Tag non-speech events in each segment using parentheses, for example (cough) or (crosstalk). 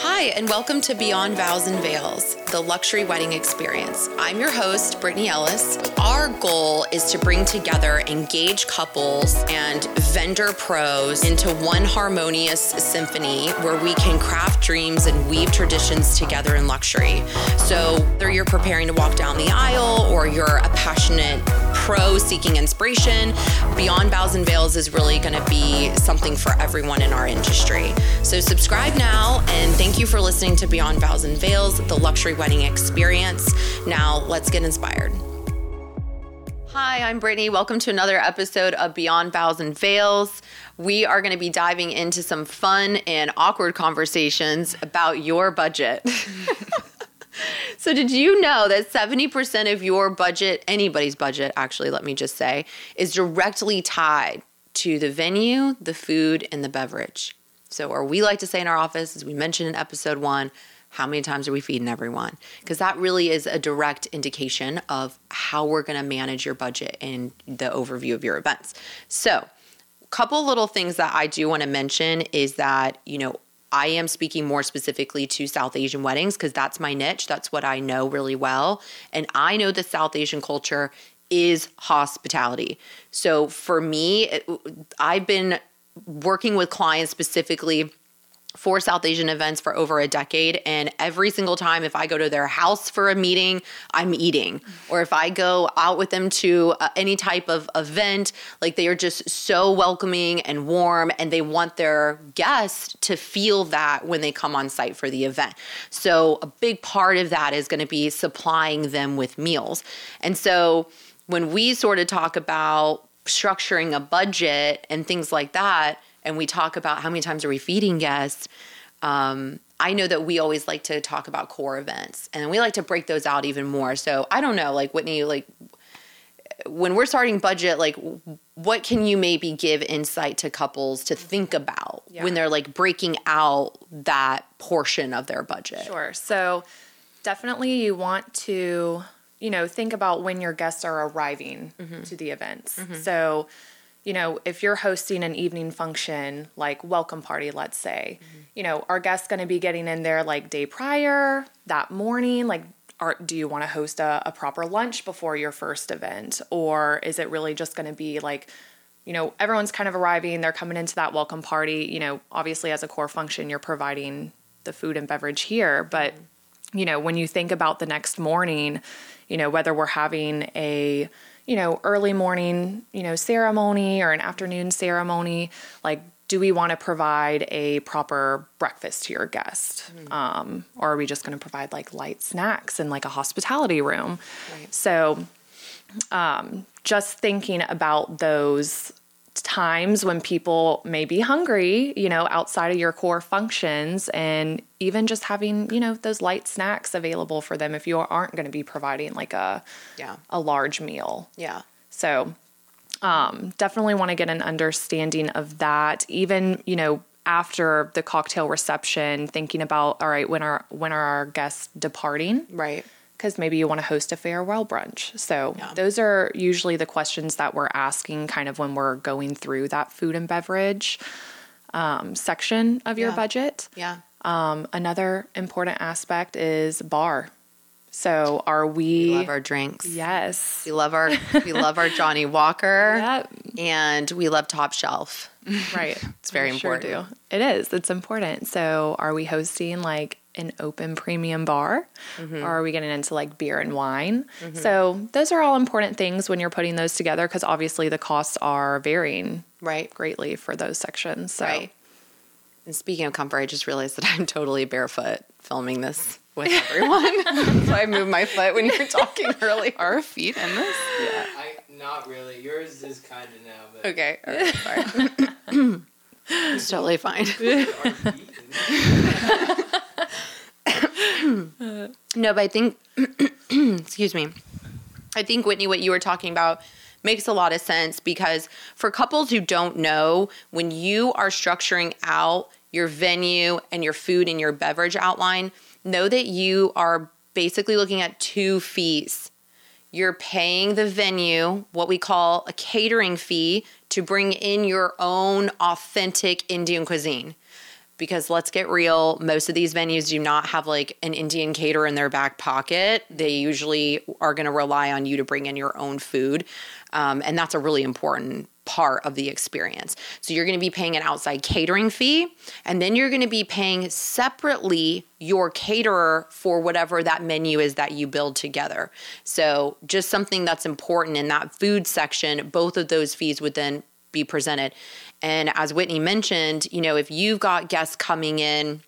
Hi, and welcome to Beyond Vows and Veils, the luxury wedding experience. I'm your host, Brittany Ellis. Our goal is to bring together engaged couples and vendor pros into one harmonious symphony where we can craft dreams and weave traditions together in luxury. So, whether you're preparing to walk down the aisle or you're a passionate pro seeking inspiration, Beyond Vows and Veils is really going to be something for everyone in our industry. So, subscribe now and thank you for listening to Beyond Vows and Veils, the luxury wedding experience. Now, let's get inspired. Hi, I'm Brittany. Welcome to another episode of Beyond Vows and Veils. We are going to be diving into some fun and awkward conversations about your budget. (laughs) (laughs) so, did you know that 70% of your budget, anybody's budget, actually, let me just say, is directly tied to the venue, the food, and the beverage? So, or we like to say in our office, as we mentioned in episode one, how many times are we feeding everyone? Because that really is a direct indication of how we're going to manage your budget and the overview of your events. So, a couple little things that I do want to mention is that, you know, I am speaking more specifically to South Asian weddings because that's my niche. That's what I know really well. And I know the South Asian culture is hospitality. So for me, it, I've been working with clients specifically for South Asian events for over a decade. And every single time, if I go to their house for a meeting, I'm eating. Or if I go out with them to uh, any type of event, like they are just so welcoming and warm, and they want their guests to feel that when they come on site for the event. So, a big part of that is going to be supplying them with meals. And so, when we sort of talk about structuring a budget and things like that, and we talk about how many times are we feeding guests, um, I know that we always like to talk about core events and we like to break those out even more. So I don't know, like Whitney, like when we're starting budget, like what can you maybe give insight to couples to think about yeah. when they're like breaking out that portion of their budget? Sure. So definitely you want to, you know, think about when your guests are arriving mm-hmm. to the events. Mm-hmm. So you know, if you're hosting an evening function, like welcome party, let's say, mm-hmm. you know, are guests going to be getting in there like day prior, that morning? Like, are, do you want to host a, a proper lunch before your first event? Or is it really just going to be like, you know, everyone's kind of arriving, they're coming into that welcome party. You know, obviously, as a core function, you're providing the food and beverage here. But, mm-hmm. you know, when you think about the next morning, you know, whether we're having a, you know, early morning, you know, ceremony or an afternoon ceremony, like do we want to provide a proper breakfast to your guest? Mm. Um, or are we just going to provide like light snacks in like a hospitality room? Right. So, um, just thinking about those times when people may be hungry, you know, outside of your core functions, and even just having, you know, those light snacks available for them if you aren't going to be providing like a yeah a large meal. Yeah. So, um, definitely want to get an understanding of that. Even you know after the cocktail reception, thinking about all right when are when are our guests departing? Right because maybe you want to host a farewell brunch. So, yeah. those are usually the questions that we're asking kind of when we're going through that food and beverage um, section of your yeah. budget. Yeah. Um, another important aspect is bar. So are we, we love our drinks? Yes. We love our we love our (laughs) Johnnie Walker. Yep. And we love top shelf. Right. it's very we important. Sure do. It is. It's important. So are we hosting like an open premium bar mm-hmm. or are we getting into like beer and wine? Mm-hmm. so those are all important things when you're putting those together because obviously the costs are varying right. greatly for those sections so. right. And speaking of comfort i just realized that i'm totally barefoot filming this with (laughs) everyone. So i moved my foot when you were talking (laughs) earlier. Our feet in this? Yeah. I, not really. Yours is kind of now but okay. Right, (laughs) sorry. (clears throat) It's totally fine no, but I think, (clears throat) excuse me, I think, Whitney, what you were talking about makes a lot of sense because for couples who don't know, when you are structuring out your venue and your food and your beverage outline, know that you are basically looking at two fees. You're paying the venue what we call a catering fee to bring in your own authentic Indian cuisine because let's get real, most of these venues do not have like an Indian caterer in their back pocket. They usually are going to rely on you to bring in your own food. Um, and that's a really important part of the experience. So you're going to be paying an outside catering fee, and then you're going to be paying separately your caterer for whatever that menu is that you build together. So just something that's important in that food section, both of those fees would then be presented. And as Whitney mentioned, you know, if you've got guests coming in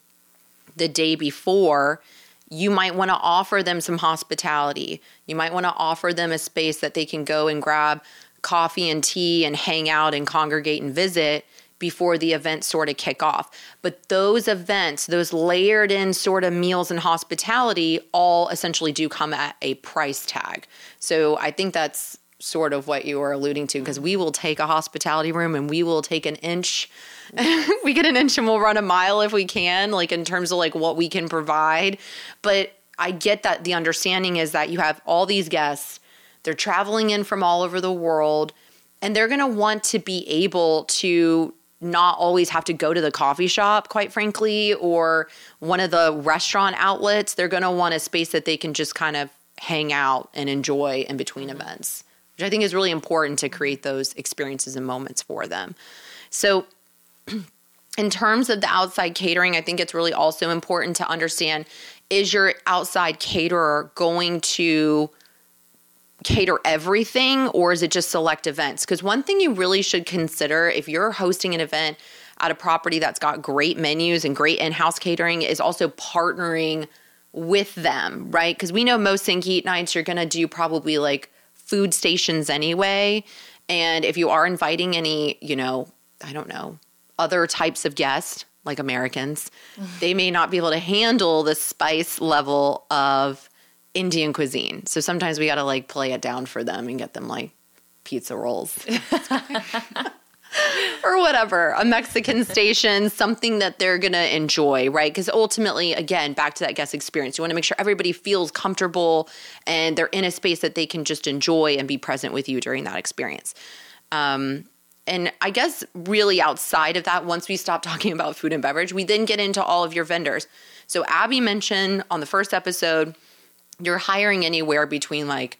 the day before, you might want to offer them some hospitality. You might want to offer them a space that they can go and grab coffee and tea and hang out and congregate and visit before the events sort of kick off. But those events, those layered in sort of meals and hospitality, all essentially do come at a price tag. So I think that's sort of what you were alluding to because we will take a hospitality room and we will take an inch (laughs) we get an inch and we'll run a mile if we can like in terms of like what we can provide. But i get that the understanding is that you have all these guests they're traveling in from all over the world and they're going to want to be able to not always have to go to the coffee shop, quite frankly, or one of the restaurant outlets. They're going to want a space that they can just kind of hang out and enjoy in between mm-hmm. events which I think is really important to create those experiences and moments for them. So, (clears throat) in terms of the outside catering, I think it's really also important to understand is your outside caterer going to cater everything or is it just select events? Because one thing you really should consider if you're hosting an event at a property that's got great menus and great in house catering is also partnering with them, right? Because we know most sangeet nights you're going to do probably like food stations anyway. And if you are inviting any, you know, I don't know, other types of guests, like Americans, (sighs) they may not be able to handle the spice level of Indian cuisine. So sometimes we got to like play it down for them and get them like pizza rolls. (laughs) (laughs) (laughs) or whatever, a Mexican station, something that they're going to enjoy, right? Because ultimately, again, back to that guest experience, you want to make sure everybody feels comfortable and they're in a space that they can just enjoy and be present with you during that experience. Um, and I guess really outside of that, once we stop talking about food and beverage, we then get into all of your vendors. So Abi mentioned on the first episode, you're hiring anywhere between like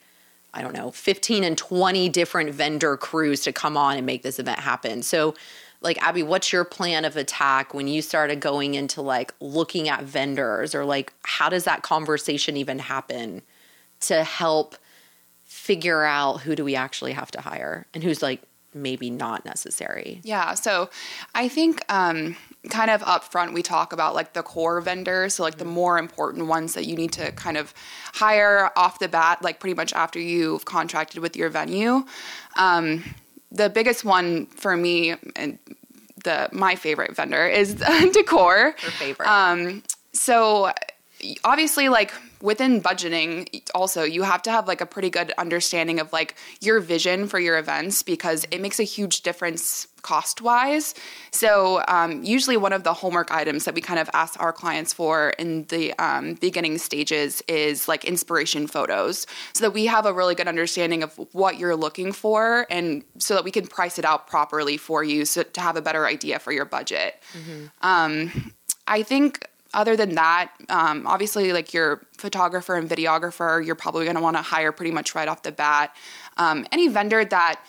I don't know, 15 and 20 different vendor crews to come on and make this event happen. So, like, Abi, what's your plan of attack when you started going into like looking at vendors or like how does that conversation even happen to help figure out who do we actually have to hire and who's like maybe not necessary? Yeah. So, I think, um, kind of upfront we talk about like the core vendors so like the more important ones that you need to kind of hire off the bat like pretty much after you've contracted with your venue um, the biggest one for me and the my favorite vendor is (laughs) decor Her favorite um, so obviously like within budgeting also you have to have like a pretty good understanding of like your vision for your events because it makes a huge difference cost wise so um, usually one of the homework items that we kind of ask our clients for in the um, beginning stages is like inspiration photos so that we have a really good understanding of what you're looking for and so that we can price it out properly for you so to have a better idea for your budget mm-hmm. um, i think other than that, um, obviously, like your photographer and videographer, you're probably going to want to hire pretty much right off the bat. Um, any vendor that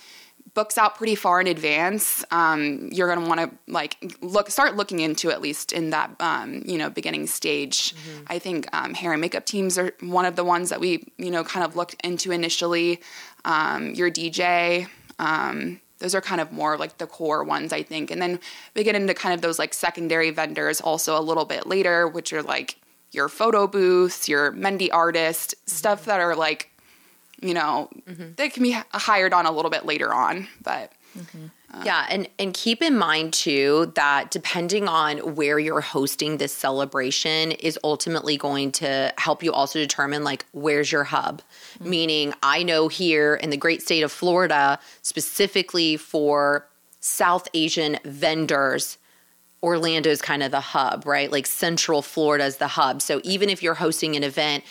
books out pretty far in advance, um, you're going to want to like look, start looking into at least in that um, you know beginning stage. Mm-hmm. I think um, hair and makeup teams are one of the ones that we you know kind of looked into initially. Um, your DJ. Um, those are kind of more like the core ones, I think. And then we get into kind of those like secondary vendors also a little bit later, which are like your photo booths, your mehndi artist, mm-hmm. stuff that are like, you know, mm-hmm. they can be hired on a little bit later on. But mm-hmm. Yeah, and and keep in mind too that depending on where you're hosting this celebration is ultimately going to help you also determine like where's your hub. Mm-hmm. Meaning, I know here in the great state of Florida, specifically for South Asian vendors, Orlando is kind of the hub, right? Like Central Florida is the hub. So even if you're hosting an event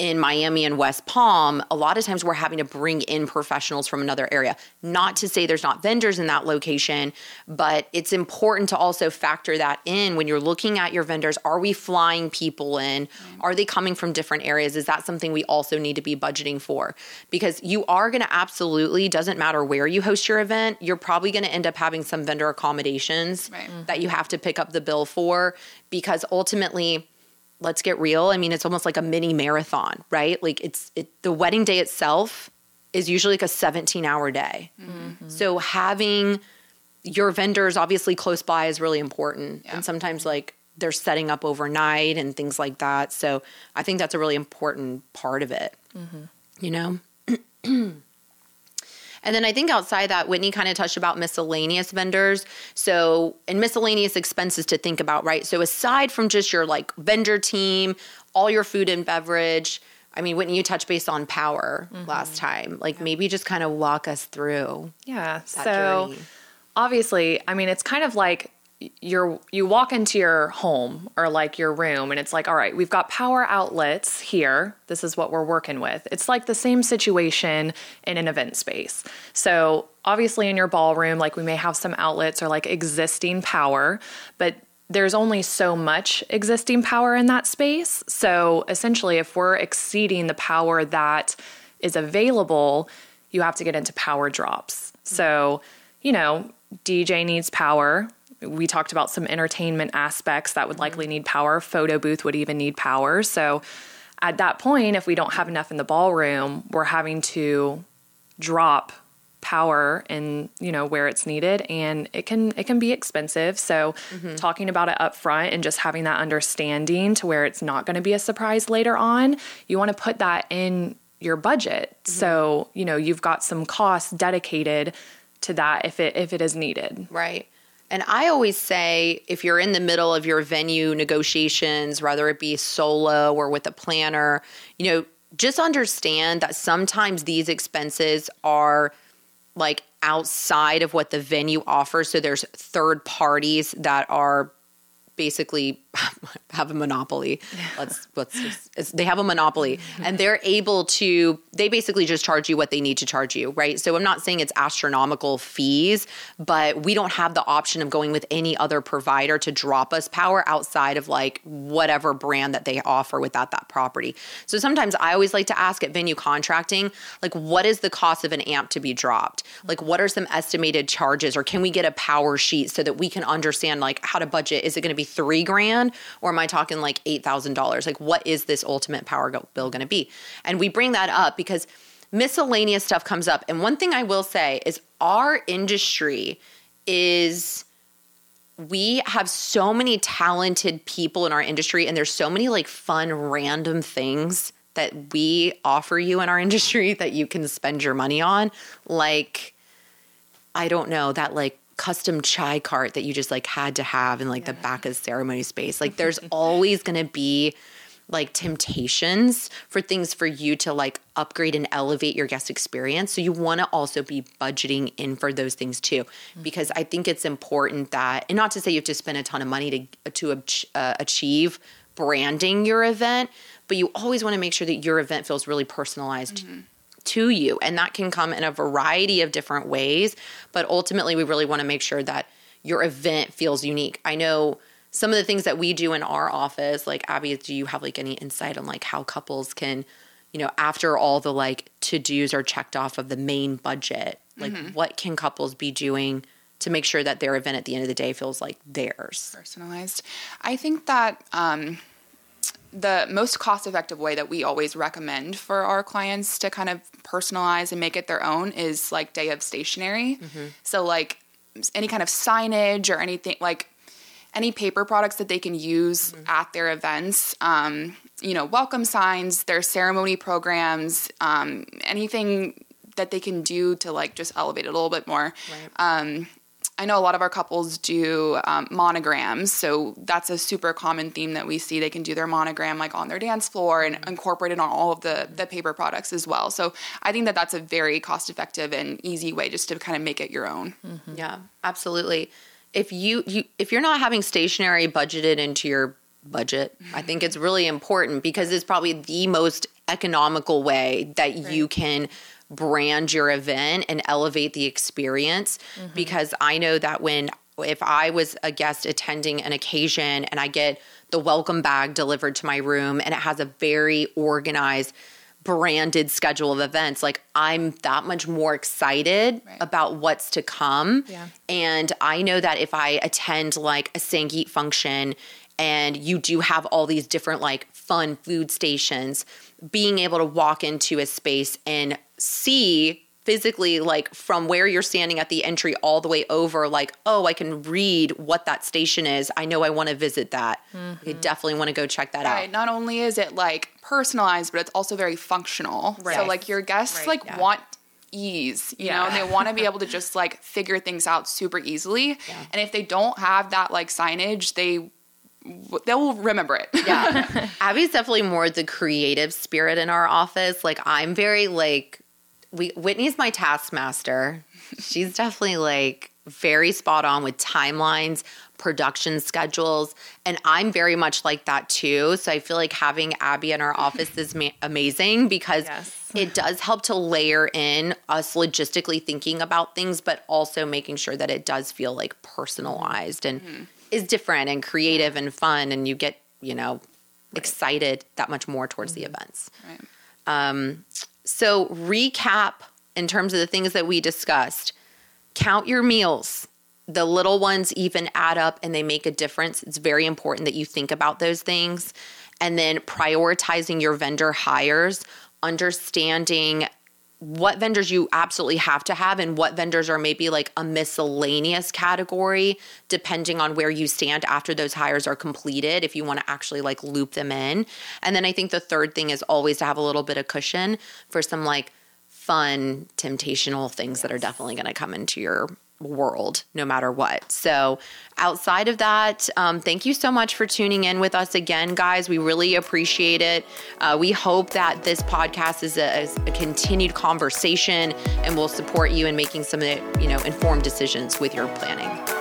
in Miami and West Palm, a lot of times we're having to bring in professionals from another area. Not to say there's not vendors in that location, but it's important to also factor that in when you're looking at your vendors. Are we flying people in? Mm-hmm. Are they coming from different areas? Is that something we also need to be budgeting for? Because you are going to absolutely, doesn't matter where you host your event, you're probably going to end up having some vendor accommodations Right. that you have to pick up the bill for because ultimately, let's get real. I mean, it's almost like a mini marathon, right? Like it's it, the wedding day itself is usually like a 17 hour day. Mm-hmm. So having your vendors obviously close by is really important. Yeah. And sometimes like they're setting up overnight and things like that. So I think that's a really important part of it. Mm-hmm. You know? (clears throat) And then I think outside that, Whitney kind of touched about miscellaneous vendors. So, and miscellaneous expenses to think about, right? So, aside from just your like vendor team, all your food and beverage, I mean, Whitney, you touched base on power mm-hmm. last time. Like, maybe just kind of walk us through Yeah. that So journey. obviously, I mean, it's kind of like you're you walk into your home or like your room and it's like, all right, we've got power outlets here. This is what we're working with. It's like the same situation in an event space. So obviously in your ballroom, like we may have some outlets or like existing power, but there's only so much existing power in that space. So essentially, if we're exceeding the power that is available, you have to get into power drops. So, you know, DJ needs power. We talked about some entertainment aspects that would likely need power. Photo booth would even need power. So, at that point, if we don't have enough in the ballroom, we're having to drop power and you know where it's needed and it can it can be expensive so mm-hmm. talking about it up front and just having that understanding to where it's not going to be a surprise later on you want to put that in your budget mm-hmm. so you know you've got some costs dedicated to that if it if it is needed Right. And I always say if you're in the middle of your venue negotiations, whether it be solo or with a planner, you know, just understand that sometimes these expenses are like outside of what the venue offers. So there's third parties that are basically (laughs) have a monopoly. Let's let's just, they have a monopoly mm-hmm. and they're able to they basically just charge you what they need to charge you, right? So I'm not saying it's astronomical fees, but we don't have the option of going with any other provider to drop us power outside of like whatever brand that they offer without that property. So sometimes I always like to ask at venue contracting, like what is the cost of an amp to be dropped? Like what are some estimated charges or can we get a power sheet so that we can understand like how to budget? Is it going to be 3 grand or am I talking like $8,000? Like what is this ultimate power go- bill going to be? And we bring that up because miscellaneous stuff comes up. And one thing I will say is our industry is we have so many talented people in our industry and there's so many like fun random things that we offer you in our (laughs) industry that you can spend your money on like i don't know that like custom chai cart that you just like had to have in like the back of the ceremony space. Like there's (laughs) always going to be like temptations for things for you to like upgrade and elevate your guest experience. So you want to also be budgeting in for those things too, because I think it's important that, and not to say you have to spend a ton of money to to uh, achieve branding your event, but you always want to make sure that your event feels really personalized to you. And that can come in a variety of different ways. But ultimately, we really want to make sure that your event feels unique. I know some of the things that we do in our office, like Abi, do you have like any insight on like how couples can, you know, after all the like to dos are checked off of the main budget, like what can couples be doing to make sure that their event at the end of the day feels like theirs? personalized. I think that um, the most cost effective way that we always recommend for our clients to kind of personalize and make it their own is like day of stationery. So, like any kind of signage or anything like any paper products that they can use at their events. Um, you know, welcome signs, their ceremony programs, um, anything that they can do to like just elevate it a little bit more. Um, I know a lot of our couples do um, monograms, so that's a super common theme that we see. They can do their monogram like on their dance floor and incorporate it on all of the the paper products as well. So I think that that's a very cost effective and easy way just to kind of make it your own. Yeah, absolutely. If you, you if you're not having stationery budgeted into your budget, I think it's really important because it's probably the most economical way that you can brand your event and elevate the experience. Mm-hmm. Because I know that when if I was a guest attending an occasion and I get the welcome bag delivered to my room and it has a very organized branded schedule of events like i'm that much more excited about what's to come. Yeah. and i know that if i attend like a sangeet function and you do have all these different like fun food stations being able to walk into a space and see physically like from where you're standing at the entry all the way over like oh i can read what that station is i know i want to visit that i mm-hmm. definitely want to go check that Right. out Not only is it like personalized, but it's also very functional. So like your guests Right, like yeah. want ease, you know, and they want to be (laughs) able to just like figure things out super easily. And if they don't have that like signage, they they will remember it. yeah. (laughs) Abi's definitely more the creative spirit in our office. Like i'm very like we whitney's my taskmaster. She's definitely like very spot on with timelines production schedules and i'm very much like that too. So i feel like having abi in our office is ma- amazing because Yes. it does help to layer in us logistically thinking about things but also making sure that it does feel like personalized and mm-hmm. Is different and creative and fun and you get you know excited that much more towards the mm-hmm. events Right. Um, so, recap in terms of the things that we discussed. Count your meals. The little ones even add up and they make a difference. It's very important that you think about those things. And then prioritizing your vendor hires, understanding what vendors you absolutely have to have and what vendors are maybe like a miscellaneous category depending on where you stand after those hires are completed if you want to actually like loop them in. And then i think the third thing is always to have a little bit of cushion for some like fun temptational things that are definitely going to come into your world no matter what. So outside of that um, thank you so much for tuning in with us again guys. We really appreciate it. Uh, we hope that this podcast is a, is a continued conversation and will support you in making some you know informed decisions with your planning